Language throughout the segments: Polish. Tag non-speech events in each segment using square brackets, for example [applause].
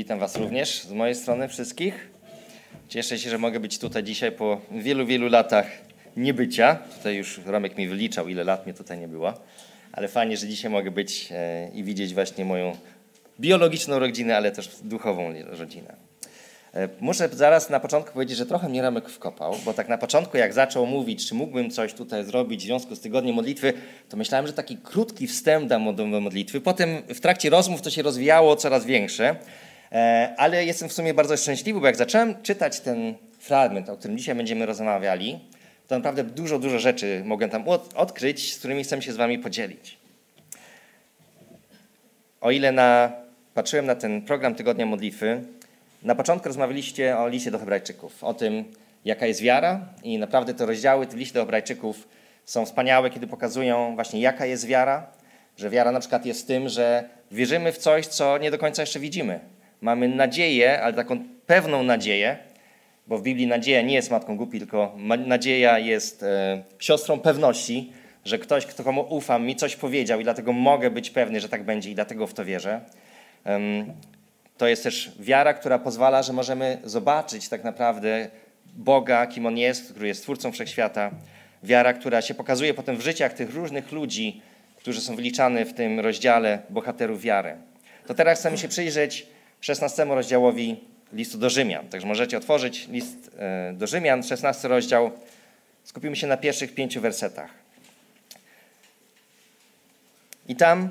Witam Was również z mojej strony wszystkich. Cieszę się, że mogę być tutaj dzisiaj po wielu, wielu latach niebycia. Tutaj już Romek mi wyliczał, ile lat mnie tutaj nie było. Ale fajnie, że dzisiaj mogę być e, i widzieć właśnie moją biologiczną rodzinę, ale też duchową rodzinę. E, muszę zaraz na początku powiedzieć, że trochę mnie Remek wkopał, bo tak na początku jak zaczął mówić, czy mógłbym coś tutaj zrobić w związku z tygodniem modlitwy, to myślałem, że taki krótki wstęp dam do modlitwy. Potem w trakcie rozmów to się rozwijało coraz większe, ale jestem w sumie bardzo szczęśliwy, bo jak zacząłem czytać ten fragment, o którym dzisiaj będziemy rozmawiali, to naprawdę dużo, dużo rzeczy mogę tam odkryć, z którymi chcę się z wami podzielić. O ile na, patrzyłem na ten program Tygodnia Modlitwy, na początku rozmawialiście o liście do Hebrajczyków, o tym, jaka jest wiara, i naprawdę te rozdziały w liście do Hebrajczyków są wspaniałe, kiedy pokazują właśnie, jaka jest wiara. Że wiara na przykład jest tym, że wierzymy w coś, co nie do końca jeszcze widzimy. Mamy nadzieję, ale taką pewną nadzieję, bo w Biblii nadzieja nie jest matką głupi, tylko nadzieja jest e, siostrą pewności, że ktoś, kto komu ufam, mi coś powiedział i dlatego mogę być pewny, że tak będzie i dlatego w to wierzę. To jest też wiara, która pozwala, że możemy zobaczyć tak naprawdę Boga, kim On jest, który jest Twórcą Wszechświata. Wiara, która się pokazuje potem w życiach tych różnych ludzi, którzy są wyliczani w tym rozdziale bohaterów wiary. To teraz chcemy się przyjrzeć 16 rozdziałowi listu do Rzymian. Także możecie otworzyć list e, do Rzymian, 16 rozdział. Skupimy się na pierwszych pięciu wersetach. I tam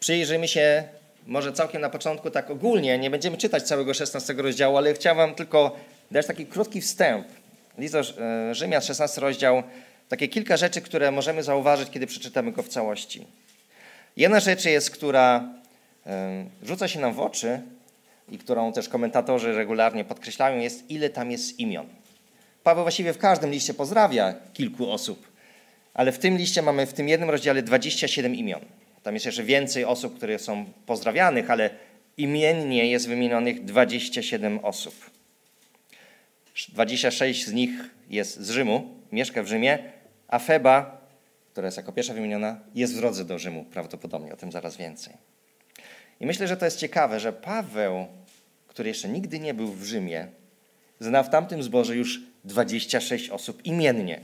przyjrzymy się może całkiem na początku tak ogólnie, nie będziemy czytać całego 16 rozdziału, ale chciałem tylko dać taki krótki wstęp. List do e, Rzymian, 16 rozdział, takie kilka rzeczy, które możemy zauważyć, kiedy przeczytamy go w całości. Jedna rzecz jest, która rzuca się nam w oczy i którą też komentatorzy regularnie podkreślają, jest ile tam jest imion. Paweł właściwie w każdym liście pozdrawia kilku osób, ale w tym liście mamy w tym jednym rozdziale 27 imion. Tam jest jeszcze więcej osób, które są pozdrawianych, ale imiennie jest wymienionych 27 osób. 26 z nich jest z Rzymu, mieszka w Rzymie, a Feba, która jest jako pierwsza wymieniona, jest w drodze do Rzymu prawdopodobnie, o tym zaraz więcej. I myślę, że to jest ciekawe, że Paweł, który jeszcze nigdy nie był w Rzymie, zna w tamtym zborze już 26 osób imiennie.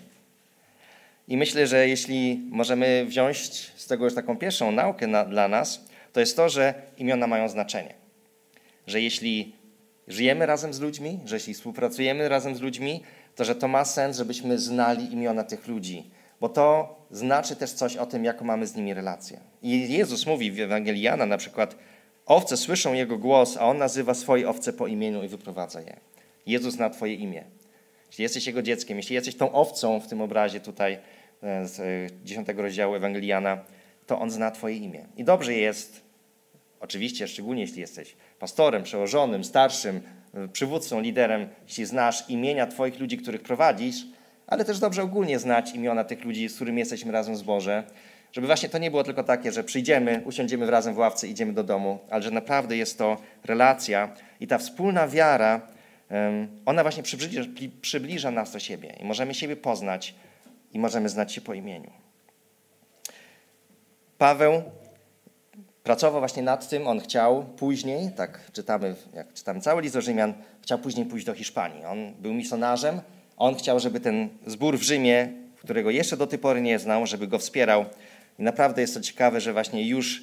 I myślę, że jeśli możemy wziąć z tego już taką pierwszą naukę na, dla nas, to jest to, że imiona mają znaczenie. Że jeśli żyjemy razem z ludźmi, że jeśli współpracujemy razem z ludźmi, to że to ma sens, żebyśmy znali imiona tych ludzi, bo to znaczy też coś o tym, jaką mamy z nimi relację. I Jezus mówi w Ewangelii Jana na przykład, owce słyszą Jego głos, a On nazywa swoje owce po imieniu i wyprowadza je. Jezus zna Twoje imię. Jeśli jesteś Jego dzieckiem, jeśli jesteś tą owcą w tym obrazie tutaj e, z 10 e, rozdziału Ewangelii Jana, to On zna Twoje imię. I dobrze jest, oczywiście, szczególnie jeśli jesteś pastorem, przełożonym, starszym, e, przywódcą, liderem, jeśli znasz imienia Twoich ludzi, których prowadzisz, ale też dobrze ogólnie znać imiona tych ludzi, z którymi jesteśmy razem w zborze, żeby właśnie to nie było tylko takie, że przyjdziemy, usiądziemy razem w ławce, idziemy do domu, ale że naprawdę jest to relacja i ta wspólna wiara, ona właśnie przybliża, przybliża nas do siebie i możemy siebie poznać i możemy znać się po imieniu. Paweł pracował właśnie nad tym, on chciał później, tak czytamy, jak czytamy cały list do Rzymian, chciał później pójść do Hiszpanii. On był misjonarzem, on chciał, żeby ten zbór w Rzymie, którego jeszcze do tej pory nie znał, żeby go wspierał. I naprawdę jest to ciekawe, że właśnie już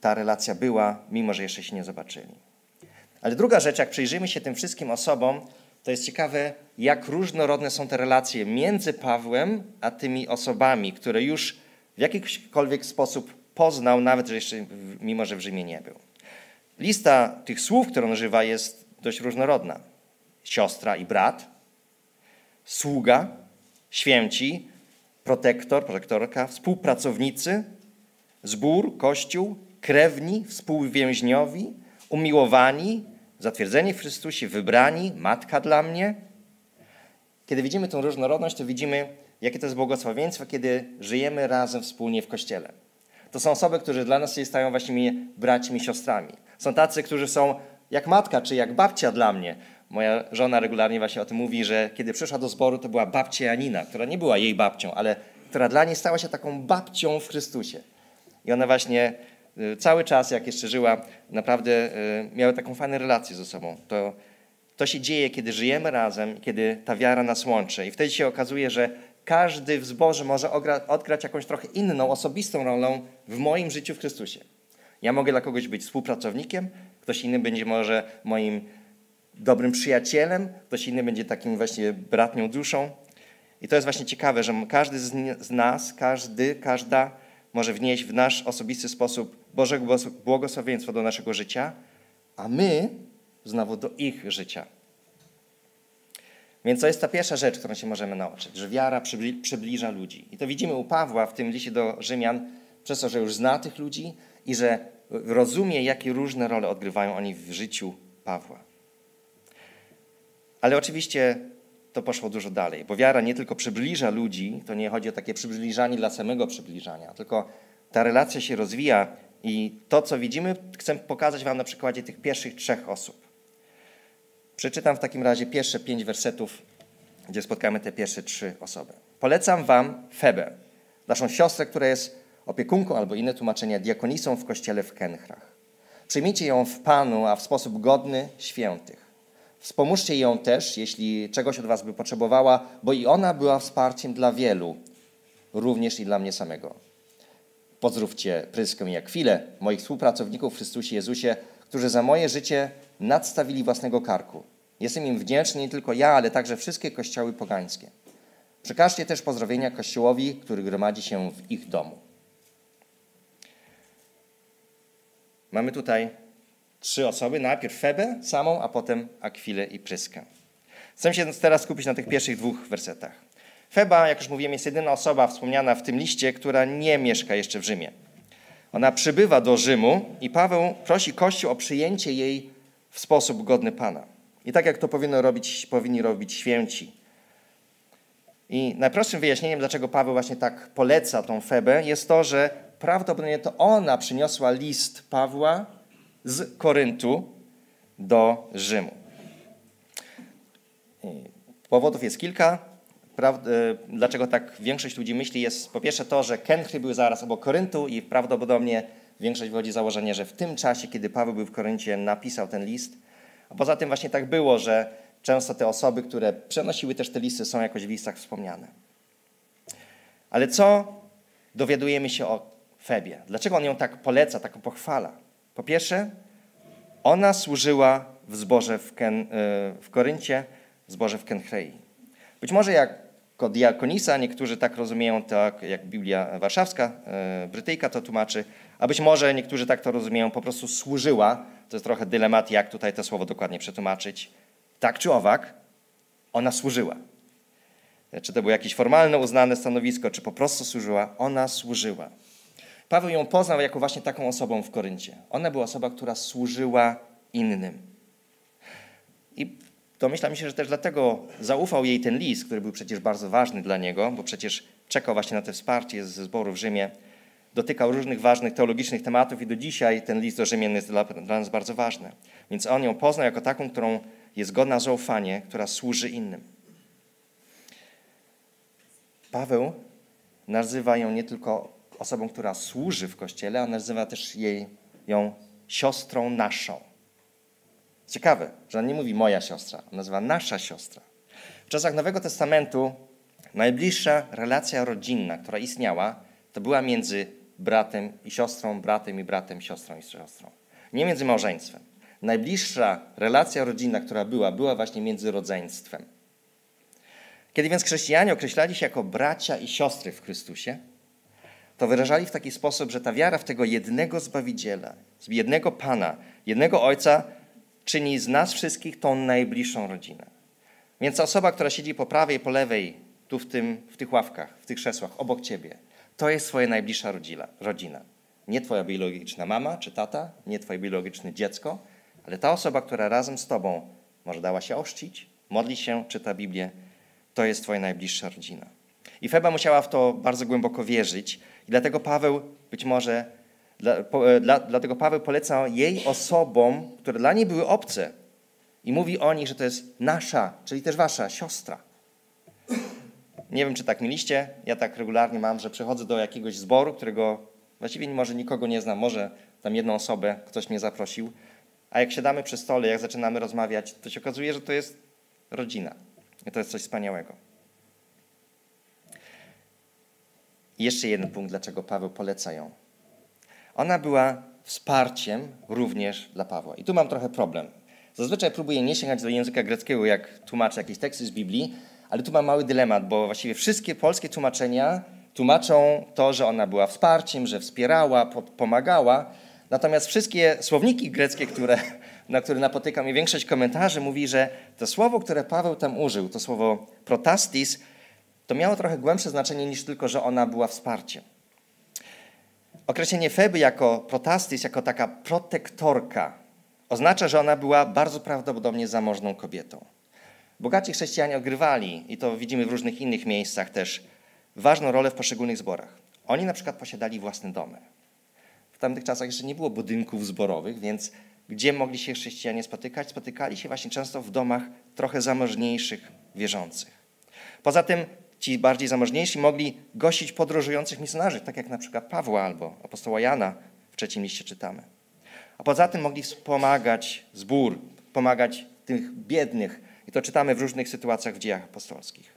ta relacja była, mimo że jeszcze się nie zobaczyli. Ale druga rzecz, jak przyjrzymy się tym wszystkim osobom, to jest ciekawe, jak różnorodne są te relacje między Pawłem a tymi osobami, które już w jakikolwiek sposób poznał, nawet że jeszcze, mimo że w Rzymie nie był. Lista tych słów, które on używa, jest dość różnorodna. Siostra i brat, sługa, święci, protektor, protektorka, współpracownicy, zbór, kościół, krewni, współwięźniowi, umiłowani, zatwierdzeni w Chrystusie, wybrani, matka dla mnie. Kiedy widzimy tę różnorodność, to widzimy, jakie to jest błogosławieństwo, kiedy żyjemy razem wspólnie w Kościele. To są osoby, które dla nas się stają właśnie braćmi, siostrami. Są tacy, którzy są jak matka czy jak babcia dla mnie. Moja żona regularnie właśnie o tym mówi, że kiedy przyszła do zboru, to była babcia Janina, która nie była jej babcią, ale która dla niej stała się taką babcią w Chrystusie. I ona właśnie y, cały czas, jak jeszcze żyła, naprawdę y, miały taką fajną relację ze sobą. To, to się dzieje, kiedy żyjemy razem, kiedy ta wiara nas łączy. I wtedy się okazuje, że każdy w zborze może odgrać jakąś trochę inną, osobistą rolę w moim życiu w Chrystusie. Ja mogę dla kogoś być współpracownikiem, ktoś inny będzie może moim dobrym przyjacielem, ktoś inny będzie takim właśnie bratnią duszą. I to jest właśnie ciekawe, że każdy z nas, każdy, każda może wnieść w nasz osobisty sposób Bożego błogosławieństwo do naszego życia, a my znowu do ich życia. Więc to jest ta pierwsza rzecz, którą się możemy nauczyć, że wiara przybliża ludzi. I to widzimy u Pawła w tym liście do Rzymian, przez to, że już zna tych ludzi i że rozumie, jakie różne role odgrywają oni w życiu Pawła. Ale oczywiście to poszło dużo dalej, bo wiara nie tylko przybliża ludzi, to nie chodzi o takie przybliżanie dla samego przybliżania, tylko ta relacja się rozwija i to, co widzimy, chcę pokazać Wam na przykładzie tych pierwszych trzech osób. Przeczytam w takim razie pierwsze pięć wersetów, gdzie spotkamy te pierwsze trzy osoby. Polecam Wam Febę, naszą siostrę, która jest opiekunką albo inne tłumaczenia diakonisą w kościele w Kenchrach. Przyjmijcie ją w Panu, a w sposób godny świętych. Wspomóżcie ją też, jeśli czegoś od Was by potrzebowała, bo i ona była wsparciem dla wielu, również i dla mnie samego. Pozdrówcie Pryskę i Akwilę, moich współpracowników w Chrystusie Jezusie, którzy za moje życie nadstawili własnego karku. Jestem im wdzięczny nie tylko ja, ale także wszystkie kościoły pogańskie. Przekażcie też pozdrowienia kościołowi, który gromadzi się w ich domu. Mamy tutaj trzy osoby. Najpierw Febę samą, a potem Akwilę i Pryskę. Chcę się teraz skupić na tych pierwszych dwóch wersetach. Feba, jak już mówiłem, jest jedyna osoba wspomniana w tym liście, która nie mieszka jeszcze w Rzymie. Ona przybywa do Rzymu i Paweł prosi Kościół o przyjęcie jej w sposób godny Pana. I tak jak to powinno robić, powinni robić święci. I najprostszym wyjaśnieniem, dlaczego Paweł właśnie tak poleca tą Febę, jest to, że prawdopodobnie to ona przyniosła list Pawła z Koryntu do Rzymu. Powodów jest kilka. E, dlaczego tak większość ludzi myśli, jest po pierwsze to, że Kenchry był zaraz obok Koryntu i prawdopodobnie większość wychodzi założenie, że w tym czasie, kiedy Paweł był w Koryncie, napisał ten list. A poza tym właśnie tak było, że często te osoby, które przenosiły też te listy, są jakoś w listach wspomniane. Ale co dowiadujemy się o Febie? Dlaczego on ją tak poleca, tak pochwala? Po pierwsze, ona służyła w zborze w, Ken, e, w Koryncie, w zborze w Kenchrei. Być może jako diakonisa, niektórzy tak rozumieją, tak jak Biblia Warszawska, e, Brytyjka to tłumaczy, a być może niektórzy tak to rozumieją, po prostu służyła. To jest trochę dylemat, jak tutaj to słowo dokładnie przetłumaczyć. Tak czy owak, ona służyła. Czy to było jakieś formalne uznane stanowisko, czy po prostu służyła, ona służyła. Paweł ją poznał jako właśnie taką osobą w Koryncie. Ona była osoba, która służyła innym. I domyślam się, że też dlatego zaufał jej ten list, który był przecież bardzo ważny dla niego, bo przecież czekał właśnie na to wsparcie ze zboru w Rzymie. Dotykał różnych ważnych teologicznych tematów i do dzisiaj ten list do Rzymian jest dla, dla nas bardzo ważny. Więc on ją poznał jako taką, którą jest godna zaufanie, która służy innym. Paweł nazywa ją nie tylko osobą, która służy w Kościele, a nazywa też jej, ją siostrą naszą. Ciekawe, że on nie mówi moja siostra, on nazywa nasza siostra. W czasach Nowego Testamentu najbliższa relacja rodzinna, która istniała, to była między bratem i siostrą, bratem i bratem, siostrą i siostrą. Nie między małżeństwem. Najbliższa relacja rodzinna, która była, była właśnie między rodzeństwem. Kiedy więc chrześcijanie określali się jako bracia i siostry w Chrystusie, to wyrażali w taki sposób, że ta wiara w tego jednego Zbawiciela, jednego Pana, jednego Ojca czyni z nas wszystkich tą najbliższą rodzinę. Więc osoba, która siedzi po prawej po lewej, tu w, tym, w tych ławkach, w tych krzesłach, obok ciebie, to jest twoja najbliższa rodzina, rodzina. Nie twoja biologiczna mama czy tata, nie twoje biologiczne dziecko, ale ta osoba, która razem z tobą może dała się oszcić, modli się, czyta Biblię, to jest twoja najbliższa rodzina. I Feba musiała w to bardzo głęboko wierzyć, i dlatego Paweł być może, dla, po, e, dla, dlatego Paweł poleca jej osobom, które dla niej były obce i mówi o nich, że to jest nasza, czyli też wasza siostra. Nie wiem, czy tak mieliście, ja tak regularnie mam, że przychodzę do jakiegoś zboru, którego Właściwie może nikogo nie znam, może tam jedną osobę ktoś mnie zaprosił. A jak siadamy przy stole, jak zaczynamy rozmawiać, to się okazuje, że to jest rodzina. I to jest coś wspaniałego. Jeszcze jeden punkt, dlaczego Paweł poleca ją. Ona była wsparciem również dla Pawła. I tu mam trochę problem. Zazwyczaj próbuję nie sięgać do języka greckiego, jak tłumaczę jakieś teksty z Biblii, ale tu mam mały dylemat, bo właściwie wszystkie polskie tłumaczenia tłumaczą to, że ona była wsparciem, że wspierała, pomagała. Natomiast wszystkie słowniki greckie, które, [laughs] na które napotykam i większość komentarzy mówi, że to słowo, które Paweł tam użył, to słowo protastis, to miało trochę głębsze znaczenie niż tylko, że ona była wsparciem. Określenie Feby jako protastis, jako taka protektorka, oznacza, że ona była bardzo prawdopodobnie zamożną kobietą. Bogaci chrześcijanie odgrywali, i to widzimy w różnych innych miejscach też, ważną rolę w poszczególnych zborach. Oni na przykład posiadali własne domy. W tamtych czasach jeszcze nie było budynków zborowych, więc gdzie mogli się chrześcijanie spotykać? Spotykali się właśnie często w domach trochę zamożniejszych wierzących. Poza tym ci bardziej zamożniejsi mogli gościć podróżujących misjonarzy, tak jak na przykład Pawła albo apostoła Jana w trzecim liście czytamy. A poza tym mogli wspomagać zbór, pomagać tych biednych. I to czytamy w różnych sytuacjach w dziejach apostolskich.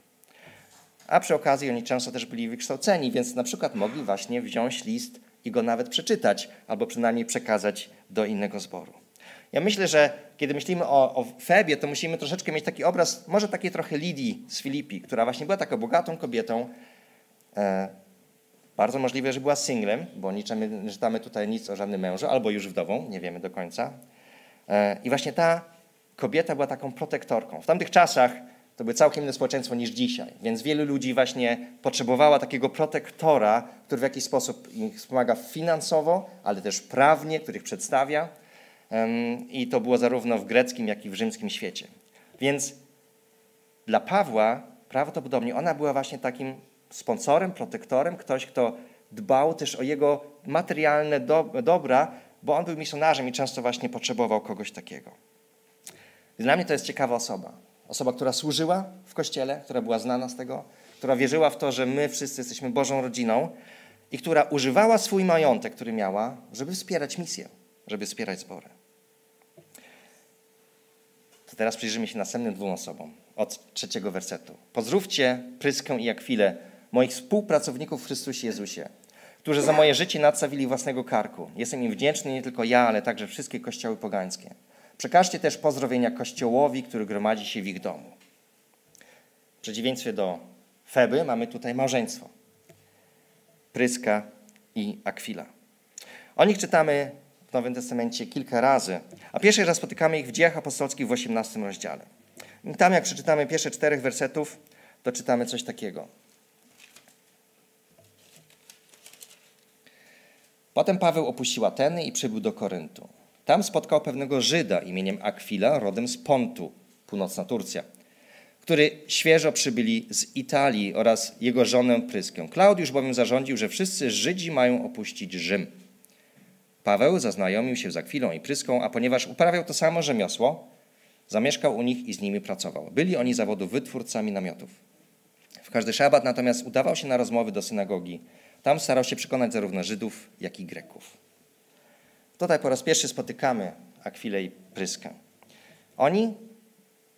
A przy okazji oni często też byli wykształceni, więc na przykład mogli właśnie wziąć list i go nawet przeczytać, albo przynajmniej przekazać do innego zboru. Ja myślę, że kiedy myślimy o, o Febie, to musimy troszeczkę mieć taki obraz, może takiej trochę Lidii z Filipi, która właśnie była taką bogatą kobietą. E, bardzo możliwe, że była singlem, bo nie czytamy tutaj nic o żadnym mężu, albo już wdową, nie wiemy do końca. E, I właśnie ta kobieta była taką protektorką. W tamtych czasach to były całkiem inne społeczeństwo niż dzisiaj, więc wielu ludzi właśnie potrzebowała takiego protektora, który w jakiś sposób ich wspomaga finansowo, ale też prawnie, który ich przedstawia. I to było zarówno w greckim, jak i w rzymskim świecie. Więc dla Pawła prawdopodobnie ona była właśnie takim sponsorem, protektorem, ktoś, kto dbał też o jego materialne do, dobra, bo on był misjonarzem i często właśnie potrzebował kogoś takiego. Dla mnie to jest ciekawa osoba. Osoba, która służyła w kościele, która była znana z tego, która wierzyła w to, że my wszyscy jesteśmy Bożą rodziną i która używała swój majątek, który miała, żeby wspierać misję, żeby wspierać zbory. To teraz przyjrzymy się następnym dwóm osobom od trzeciego wersetu. Pozdrówcie Pryskę i Akwilę, moich współpracowników w Chrystusie Jezusie, którzy za moje życie nadstawili własnego karku. Jestem im wdzięczny nie tylko ja, ale także wszystkie kościoły pogańskie. Przekażcie też pozdrowienia kościołowi, który gromadzi się w ich domu. W przeciwieństwie do Feby mamy tutaj małżeństwo. Pryska i Akwila. O nich czytamy w Nowym Testamencie kilka razy, a pierwszy raz spotykamy ich w dziejach apostolskich w 18 rozdziale. I tam jak przeczytamy pierwsze czterech wersetów, to czytamy coś takiego. Potem Paweł opuścił Ateny i przybył do Koryntu. Tam spotkał pewnego Żyda imieniem Akwila, rodem z Pontu, północna Turcja, który świeżo przybyli z Italii oraz jego żonę Pryskę. Klaudiusz bowiem zarządził, że wszyscy Żydzi mają opuścić Rzym. Paweł zaznajomił się z Akwilą i Pryską, a ponieważ uprawiał to samo rzemiosło, zamieszkał u nich i z nimi pracował. Byli oni zawodu wytwórcami namiotów. W każdy szabat natomiast udawał się na rozmowy do synagogi. Tam starał się przekonać zarówno Żydów, jak i Greków. Tutaj po raz pierwszy spotykamy Akwilę i Pryskę. Oni,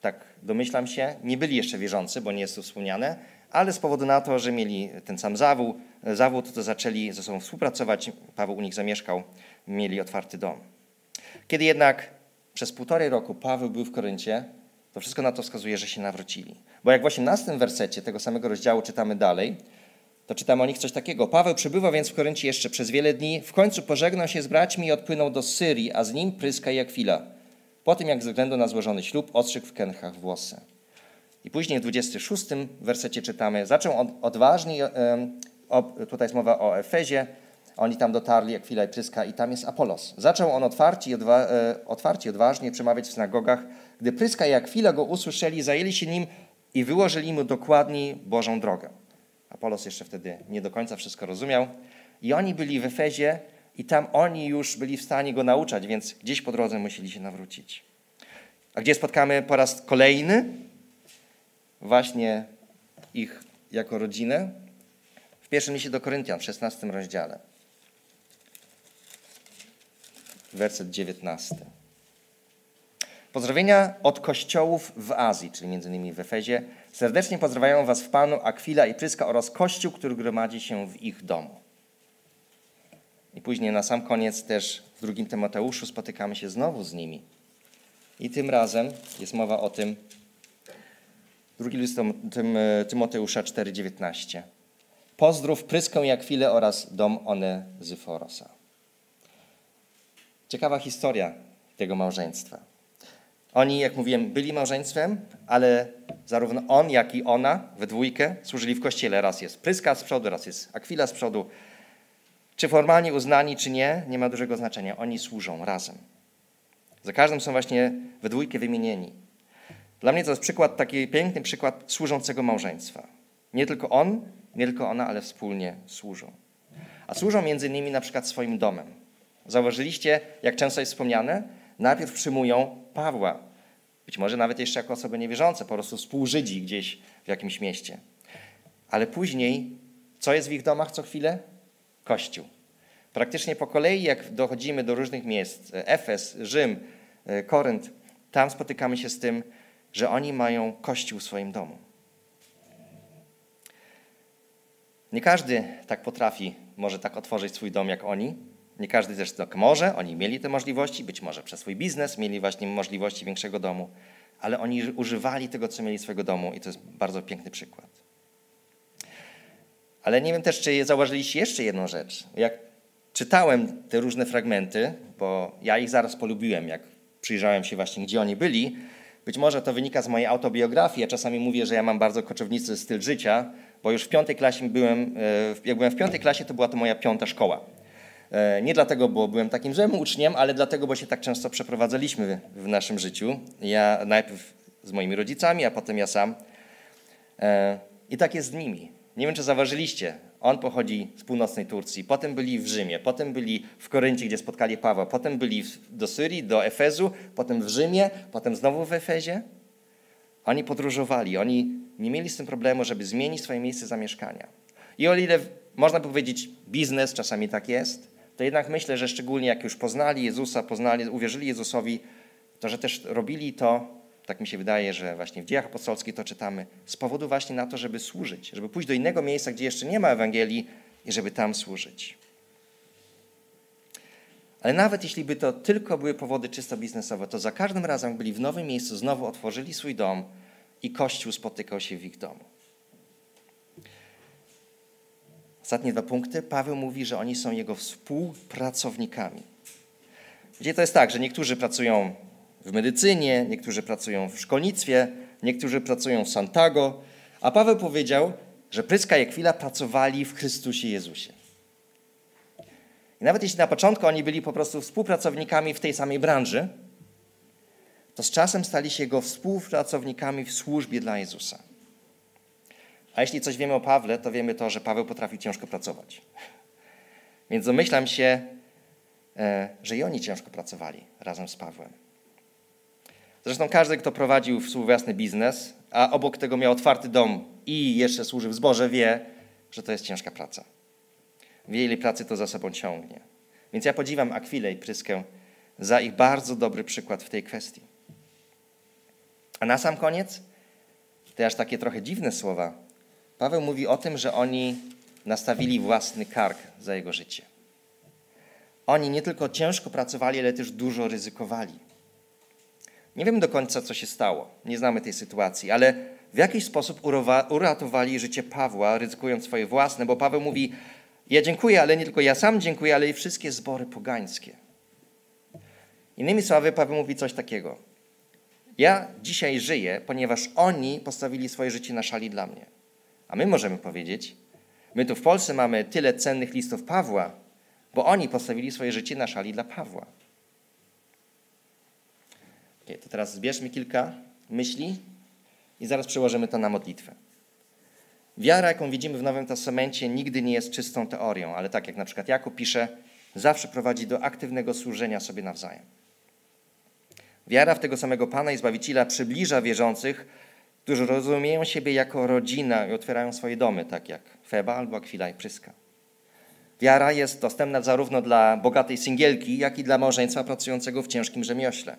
tak domyślam się, nie byli jeszcze wierzący, bo nie jest to wspomniane, ale z powodu na to, że mieli ten sam zawód, zawód to zaczęli ze sobą współpracować. Paweł u nich zamieszkał, mieli otwarty dom. Kiedy jednak przez półtorej roku Paweł był w Koryncie, to wszystko na to wskazuje, że się nawrócili. Bo jak w 18 wersecie tego samego rozdziału czytamy dalej, to czytamy o nich coś takiego. Paweł przybywał więc w Koryncie jeszcze przez wiele dni, w końcu pożegnał się z braćmi i odpłynął do Syrii, a z nim Pryska i Akwila. Po tym, jak ze względu na złożony ślub ostrzygł w kęchach włosy. I później w 26 wersecie czytamy, zaczął odważnie, tutaj jest mowa o Efezie, oni tam dotarli, Akwila i Pryska, i tam jest Apolos. Zaczął on otwarcie odwa e, odważnie przemawiać w synagogach. Gdy Pryska i Akwila go usłyszeli, zajęli się nim i wyłożyli mu dokładniej Bożą drogę. Apolos jeszcze wtedy nie do końca wszystko rozumiał. I oni byli w Efezie i tam oni już byli w stanie go nauczać, więc gdzieś po drodze musieli się nawrócić. A gdzie spotkamy po raz kolejny właśnie ich jako rodzinę? W pierwszym liście do Koryntian, w 16 rozdziale. Werset 19. Pozdrowienia od kościołów w Azji, czyli między innymi w Efezie. Serdecznie pozdrawiają Was w Panu Akwila i Pryska oraz Kościół, który gromadzi się w ich domu. I później na sam koniec też w drugim Tymoteuszu spotykamy się znowu z nimi. I tym razem jest mowa o tym, drugi list tym, Tymoteusza 4,19. Pozdrów Pryskę i Akwilę oraz dom Zyforosa. Ciekawa historia tego małżeństwa. Oni, jak mówiłem, byli małżeństwem, ale zarówno on, jak i ona we dwójkę służyli w kościele. Raz jest Pryska z przodu, raz jest Akwila z przodu. Czy formalnie uznani, czy nie, nie ma dużego znaczenia. Oni służą razem. Za każdym są właśnie we dwójkę wymienieni. Dla mnie to jest przykład, taki piękny przykład służącego małżeństwa. Nie tylko on, nie tylko ona, ale wspólnie służą. A służą między innymi na przykład swoim domem. Zauważyliście, jak często jest wspomniane? Najpierw przyjmują Pawła, być może nawet jeszcze jako osoby niewierzące, po prostu współżydzi gdzieś w jakimś mieście. Ale później, co jest w ich domach co chwilę? Kościół. Praktycznie po kolei, jak dochodzimy do różnych miejsc, Efes, Rzym, e, Korynt, tam spotykamy się z tym, że oni mają Kościół w swoim domu. Nie każdy tak potrafi, może tak otworzyć swój dom jak oni. Nie każdy też tak może. Oni mieli te możliwości, być może przez swój biznes mieli właśnie możliwości większego domu, ale oni używali tego, co mieli swojego domu i to jest bardzo piękny przykład. Ale nie wiem też, czy zauważyliście jeszcze jedną rzecz. Jak czytałem te różne fragmenty, bo ja ich zaraz polubiłem, jak przyjrzałem się właśnie, gdzie oni byli, być może to wynika z mojej autobiografii. Ja czasami mówię, że ja mam bardzo koczownicy styl życia, bo już w piątej klasie byłem, e, jak byłem w piątej klasie, to była to moja piąta szkoła. E, nie dlatego, bo byłem takim złym uczniem, ale dlatego, bo się tak często przeprowadzaliśmy w naszym życiu. Ja najpierw z moimi rodzicami, a potem ja sam. E, I tak jest z nimi. Nie wiem, czy zauważyliście. On pochodzi z północnej Turcji, potem byli w Rzymie, potem byli w Koryncie, gdzie spotkali Pawła, potem byli do Syrii, do Efezu, potem w Rzymie, potem znowu w Efezie. Oni podróżowali, oni nie mieli z tym problemu, żeby zmienić swoje miejsce zamieszkania. I o ile można powiedzieć biznes, czasami tak jest, to jednak myślę, że szczególnie jak już poznali Jezusa, poznali, uwierzyli Jezusowi, to że też robili to, tak mi się wydaje, że właśnie w dziejach apostolskich to czytamy, z powodu właśnie na to, żeby służyć, żeby pójść do innego miejsca, gdzie jeszcze nie ma Ewangelii i żeby tam służyć. Ale nawet jeśli by to tylko były powody czysto biznesowe, to za każdym razem, byli w nowym miejscu, znowu otworzyli swój dom i Kościół spotykał się w ich domu. Ostatnie dwa punkty. Paweł mówi, że oni są jego współpracownikami. Gdzie to jest tak, że niektórzy pracują w medycynie, niektórzy pracują w szkolnictwie, niektórzy pracują w Santago, a Paweł powiedział, że Pryska i Akwila pracowali w Chrystusie Jezusie. I nawet jeśli na początku oni byli po prostu współpracownikami w tej samej branży, to z czasem stali się jego współpracownikami w służbie dla Jezusa. A jeśli coś wiemy o Pawle, to wiemy to, że Paweł potrafił ciężko pracować. Więc domyślam się, e, że i oni ciężko pracowali razem z Pawłem. Zresztą każdy, kto prowadził swój własny biznes, a obok tego miał otwarty dom i jeszcze służył w zborze, wie, że to jest ciężka praca. Wie, ile pracy to za sobą ciągnie. Więc ja podziwiam Akwilę i Pryskę za ich bardzo dobry przykład w tej kwestii. A na sam koniec, te aż takie trochę dziwne słowa, Paweł mówi o tym, że oni nastawili własny kark za jego życie. Oni nie tylko ciężko pracowali, ale też dużo ryzykowali. Nie wiem do końca, co się stało. Nie znamy tej sytuacji, ale w jakiś sposób uratowali życie Pawła, ryzykując swoje własne, bo Paweł mówi: Ja dziękuję, ale nie tylko ja sam dziękuję, ale i wszystkie zbory pogańskie. Innymi słowy, Paweł mówi coś takiego. Ja dzisiaj żyję, ponieważ oni postawili swoje życie na szali dla mnie. A my możemy powiedzieć, my tu w Polsce mamy tyle cennych listów Pawła, bo oni postawili swoje życie na szali dla Pawła. Okay, to teraz zbierzmy kilka myśli i zaraz przełożymy to na modlitwę. Wiara, jaką widzimy w Nowym Testamencie, nigdy nie jest czystą teorią, ale tak jak na przykład Jakub pisze, zawsze prowadzi do aktywnego służenia sobie nawzajem. Wiara w tego samego Pana i Zbawiciela przybliża wierzących, którzy rozumieją siebie jako rodzina i otwierają swoje domy, tak jak Feba albo Akwila i Pryska. Wiara jest dostępna zarówno dla bogatej singielki, jak i dla małżeństwa pracującego w ciężkim rzemiośle.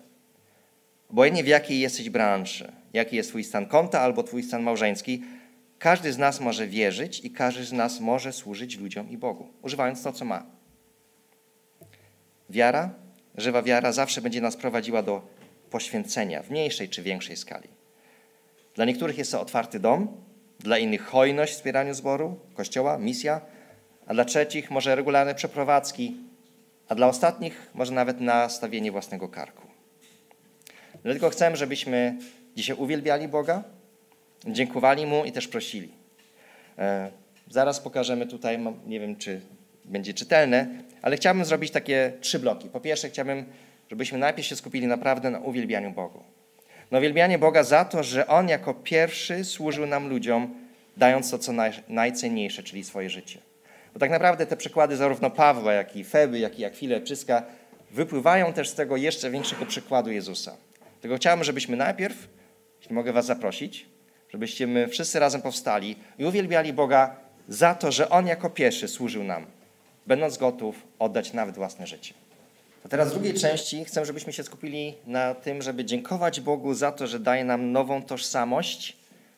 Obojętnie w jakiej jesteś branży, jaki jest twój stan konta albo twój stan małżeński, każdy z nas może wierzyć i każdy z nas może służyć ludziom i Bogu, używając to, co ma. Wiara, żywa wiara zawsze będzie nas prowadziła do poświęcenia w mniejszej czy większej skali. Dla niektórych jest to otwarty dom, dla innych hojność w wspieraniu zboru, kościoła, misja, a dla trzecich może regularne przeprowadzki, a dla ostatnich może nawet nastawienie własnego karku. Dlatego chcę, żebyśmy dzisiaj uwielbiali Boga, dziękowali Mu i też prosili. E, zaraz pokażemy tutaj, nie wiem czy będzie czytelne, ale chciałbym zrobić takie trzy bloki. Po pierwsze, chciałbym, żebyśmy najpierw się skupili naprawdę na uwielbianiu Bogu. Na uwielbianie Boga za to, że On jako pierwszy służył nam ludziom, dając to, co naj, najcenniejsze, czyli swoje życie. Bo tak naprawdę te przykłady zarówno Pawła, jak i Feby, jak i Akwile, Czyska wypływają też z tego jeszcze większego przykładu Jezusa. Tego chciałbym, żebyśmy najpierw, jeśli mogę Was zaprosić, żebyście my wszyscy razem powstali i uwielbiali Boga za to, że On jako pierwszy służył nam, będąc gotów oddać nawet własne życie. To teraz w drugiej części chcę, żebyśmy się skupili na tym, żeby dziękować Bogu za to, że daje nam nową tożsamość.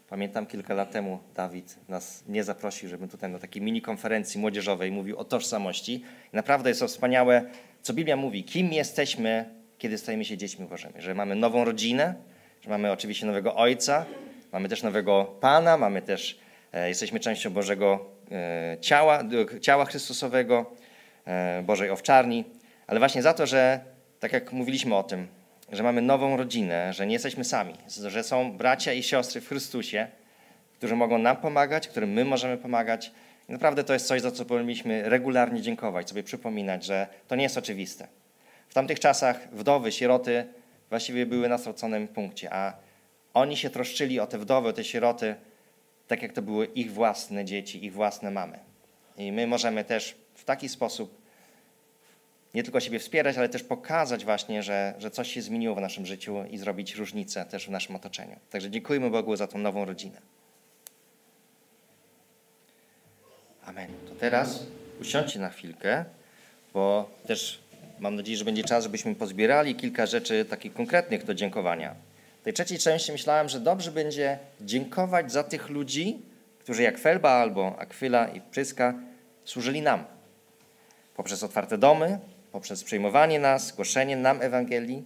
Pamiętam kilka lat temu Dawid nas nie zaprosił, żebym tutaj na takiej mini konferencji młodzieżowej mówił o tożsamości. I naprawdę jest to wspaniałe, co Biblia mówi, kim jesteśmy, kiedy stajemy się dziećmi Bożymi. Że mamy nową rodzinę, że mamy oczywiście nowego Ojca, mamy też nowego Pana, mamy też, e, jesteśmy częścią Bożego e, ciała, ciała Chrystusowego, e, Bożej owczarni. Ale właśnie za to, że tak jak mówiliśmy o tym, że mamy nową rodzinę, że nie jesteśmy sami, że są bracia i siostry w Chrystusie, którzy mogą nam pomagać, którym my możemy pomagać. I naprawdę to jest coś, za co powinniśmy regularnie dziękować, sobie przypominać, że to nie jest oczywiste. W tamtych czasach wdowy, sieroty właściwie były na straconym punkcie, a oni się troszczyli o te wdowy, o te sieroty, tak jak to były ich własne dzieci, ich własne mamy. I my możemy też w taki sposób nie tylko siebie wspierać, ale też pokazać właśnie, że, że coś się zmieniło w naszym życiu i zrobić różnicę też w naszym otoczeniu. Także dziękujmy Bogu za tą nową rodzinę. Amen. To teraz usiądźcie na chwilkę, bo też mam nadzieję, że będzie czas, żebyśmy pozbierali kilka rzeczy takich konkretnych do dziękowania. W tej trzeciej części myślałem, że dobrze będzie dziękować za tych ludzi, którzy jak Felba albo Akwila i Pryska służyli nam. Poprzez otwarte domy, poprzez przyjmowanie nas, głoszenie nam Ewangelii.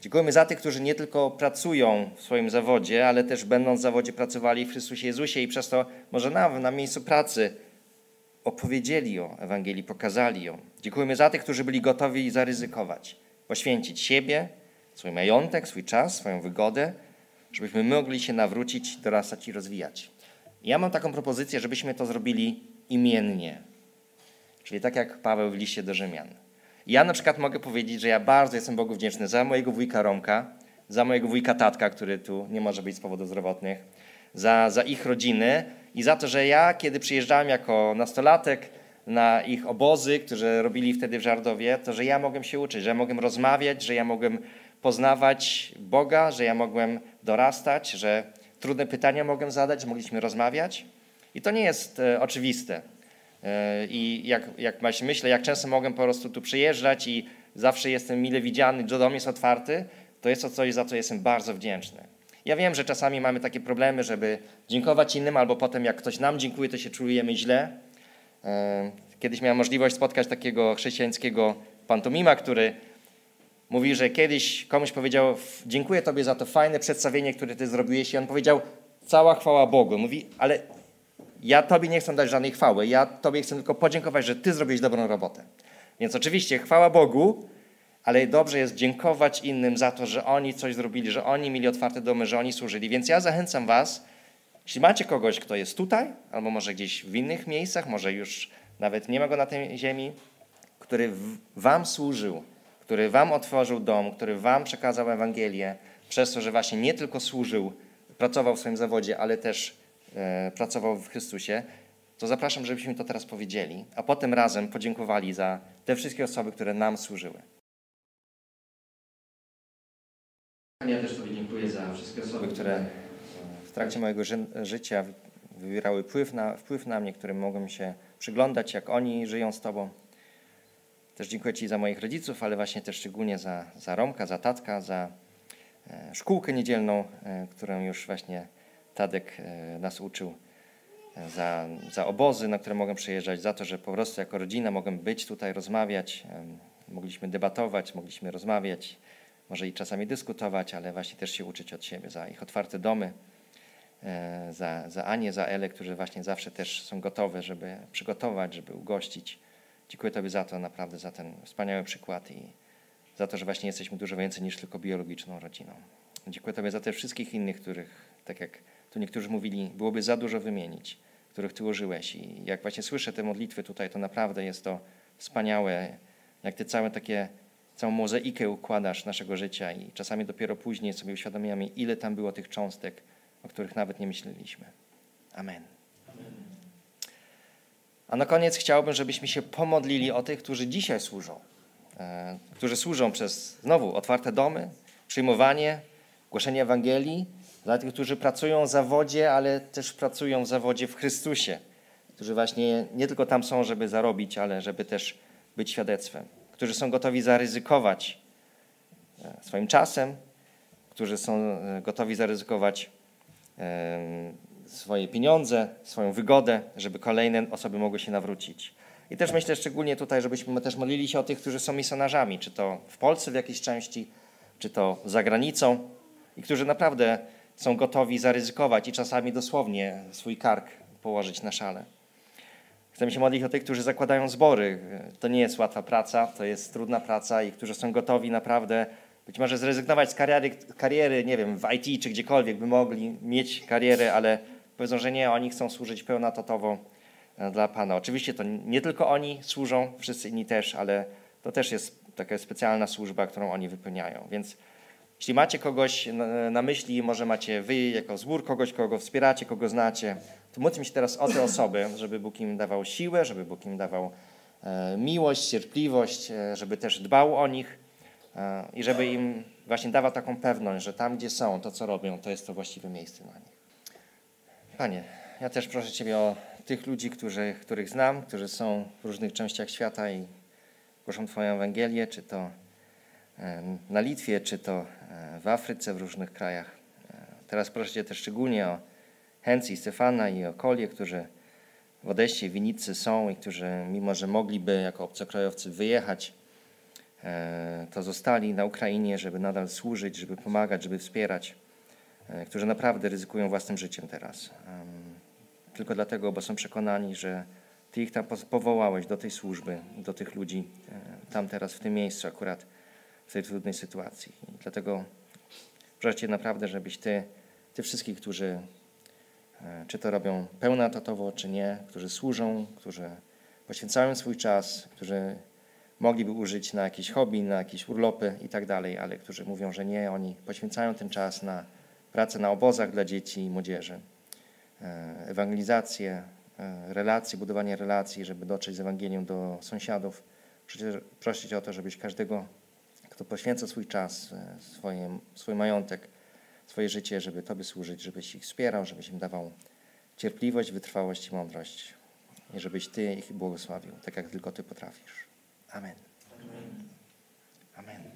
Dziękujemy za tych, którzy nie tylko pracują w swoim zawodzie, ale też będąc w zawodzie pracowali w Chrystusie Jezusie i przez to może nawet na miejscu pracy opowiedzieli o Ewangelii, pokazali ją. Dziękujemy za tych, którzy byli gotowi zaryzykować, poświęcić siebie, swój majątek, swój czas, swoją wygodę, żebyśmy mogli się nawrócić, dorastać i rozwijać. Ja mam taką propozycję, żebyśmy to zrobili imiennie. Czyli tak jak Paweł w liście do Rzymian. Ja na przykład mogę powiedzieć, że ja bardzo jestem Bogu wdzięczny za mojego wujka Romka, za mojego wujka Tatka, który tu nie może być z powodów zdrowotnych, za, za ich rodziny i za to, że ja, kiedy przyjeżdżałem jako nastolatek na ich obozy, które robili wtedy w Żardowie, to że ja mogłem się uczyć, że ja mogłem rozmawiać, że ja mogłem poznawać Boga, że ja mogłem dorastać, że trudne pytania mogłem zadać, że mogliśmy rozmawiać. I to nie jest e, oczywiste. E, I jak, jak myślę, jak często mogę po prostu tu przyjeżdżać i zawsze jestem mile widziany, dom jest otwarty, to jest to coś, za co jestem bardzo wdzięczny. Ja wiem, że czasami mamy takie problemy, żeby dziękować innym, albo potem jak ktoś nam dziękuje, to się czujemy źle. E, kiedyś miałem możliwość spotkać takiego chrześcijańskiego pantomima, który mówi, że kiedyś komuś powiedział, dziękuję Tobie za to fajne przedstawienie, które Ty zrobiłeś i on powiedział, cała chwała Bogu. Mówi, ale ja Tobie nie chcę dać żadnej chwały, ja Tobie chcę tylko podziękować, że Ty zrobiłeś dobrą robotę. Więc oczywiście chwała Bogu, ale dobrze jest dziękować innym za to, że oni coś zrobili, że oni mieli otwarte domy, że oni służyli. Więc ja zachęcam Was, jeśli macie kogoś, kto jest tutaj, albo może gdzieś w innych miejscach, może już nawet nie ma go na tej ziemi, który Wam służył, który Wam otworzył dom, który Wam przekazał Ewangelię, przez to, że właśnie nie tylko służył, pracował w swoim zawodzie, ale też pracował w Chrystusie, to zapraszam, żebyśmy to teraz powiedzieli, a potem razem podziękowali za te wszystkie osoby, które nam służyły. Ja też Tobie dziękuję za wszystkie osoby, które w trakcie mojego ży życia wywierały wpływ na, wpływ na mnie, którym mogłem się przyglądać, jak oni żyją z Tobą. Też dziękuję Ci za moich rodziców, ale właśnie też szczególnie za, za Romka, za Tatka, za e, szkółkę niedzielną, e, którą już właśnie Tadek e, nas uczył, e, za, za obozy, na które mogłem przyjeżdżać, za to, że po prostu jako rodzina mogłem być tutaj, rozmawiać, mogliśmy debatować, mogliśmy rozmawiać, może i czasami dyskutować, ale właśnie też się uczyć od siebie, za ich otwarte domy, e, za, za Anię, za Elę, którzy właśnie zawsze też są gotowe, żeby przygotować, żeby ugościć. Dziękuję Tobie za to, naprawdę za ten wspaniały przykład i za to, że właśnie jesteśmy dużo więcej niż tylko biologiczną rodziną. Dziękuję Tobie za te wszystkich innych, których, tak jak tu niektórzy mówili, byłoby za dużo wymienić, których Ty użyłeś. I jak właśnie słyszę te modlitwy tutaj, to naprawdę jest to wspaniałe, jak Ty całe takie, całą mozaikę układasz naszego życia i czasami dopiero później sobie uświadamiamy, ile tam było tych cząstek, o których nawet nie myśleliśmy. Amen. A na koniec chciałbym, żebyśmy się pomodlili o tych, którzy dzisiaj służą. E, którzy służą przez znowu otwarte domy, przyjmowanie, głoszenie Ewangelii, dla tych, którzy pracują w zawodzie, ale też pracują w zawodzie w Chrystusie, którzy właśnie nie tylko tam są, żeby zarobić, ale żeby też być świadectwem, którzy są gotowi zaryzykować e, swoim czasem, którzy są e, gotowi zaryzykować swoje pieniądze, swoją wygodę, żeby kolejne osoby mogły się nawrócić. I też myślę szczególnie tutaj, żebyśmy też modlili się o tych, którzy są misjonarzami, czy to w Polsce w jakiejś części, czy to za granicą, i którzy naprawdę są gotowi zaryzykować i czasami dosłownie swój kark położyć na szale. Chcemy się modlić o tych, którzy zakładają zbory. To nie jest łatwa praca, to jest trudna praca i którzy są gotowi naprawdę być może zrezygnować z kariery, kariery, nie wiem, w IT czy gdziekolwiek by mogli mieć karierę, ale powiedzą, że nie, oni chcą służyć pełnatotowo e, dla Pana. Oczywiście to nie tylko oni służą, wszyscy inni też, ale to też jest taka specjalna służba, którą oni wypełniają. Więc jeśli macie kogoś na, na myśli, może macie wy jako zbór kogoś, kogo wspieracie, kogo znacie, to módlmy się teraz o te osoby, żeby Bóg im dawał siłę, żeby Bóg im dawał e, miłość, cierpliwość, e, żeby też dbał o nich e, i żeby im właśnie dawał taką pewność, że tam, gdzie są, to co robią, to jest to właściwe miejsce na nich. Panie, ja też proszę Ciebie o tych ludzi, którzy, których znam, którzy są w różnych częściach świata i głoszą Twoją Ewangelię, czy to na Litwie, czy to w Afryce, w różnych krajach. Teraz proszę Cię też szczególnie o Hency, Stefana i o Kolie, którzy w Odeście, Winicy są i którzy, mimo że mogliby jako obcokrajowcy wyjechać, e, to zostali na Ukrainie, żeby nadal służyć, żeby pomagać, żeby wspierać. E, którzy naprawdę ryzykują własnym życiem teraz. Tylko dlatego, bo są przekonani, że Ty ich tam powołałeś do tej służby, do tych ludzi, e, tam teraz w tym miejscu akurat, w tej trudnej sytuacji. I dlatego proszę Cię naprawdę, żebyś Ty, Ty wszystkich, którzy e, czy to robią pełnatotowo, czy nie, którzy służą, którzy poświęcają swój czas, którzy mogliby użyć na jakieś hobby, na jakieś urlopy i tak dalej, ale którzy mówią, że nie, oni poświęcają ten czas na pracę na obozach dla dzieci i młodzieży, e, ewangelizację, e, relacje, budowanie relacji, żeby dotrzeć z Ewangelią do sąsiadów. Prosić o to, żebyś każdego, kto poświęca swój czas, e, swoje, swój majątek, swoje życie, żeby Tobie służyć, żebyś ich wspierał, żebyś im dawał cierpliwość, wytrwałość i mądrość. I żebyś Ty ich błogosławił, tak jak tylko Ty potrafisz. Amen. Amen.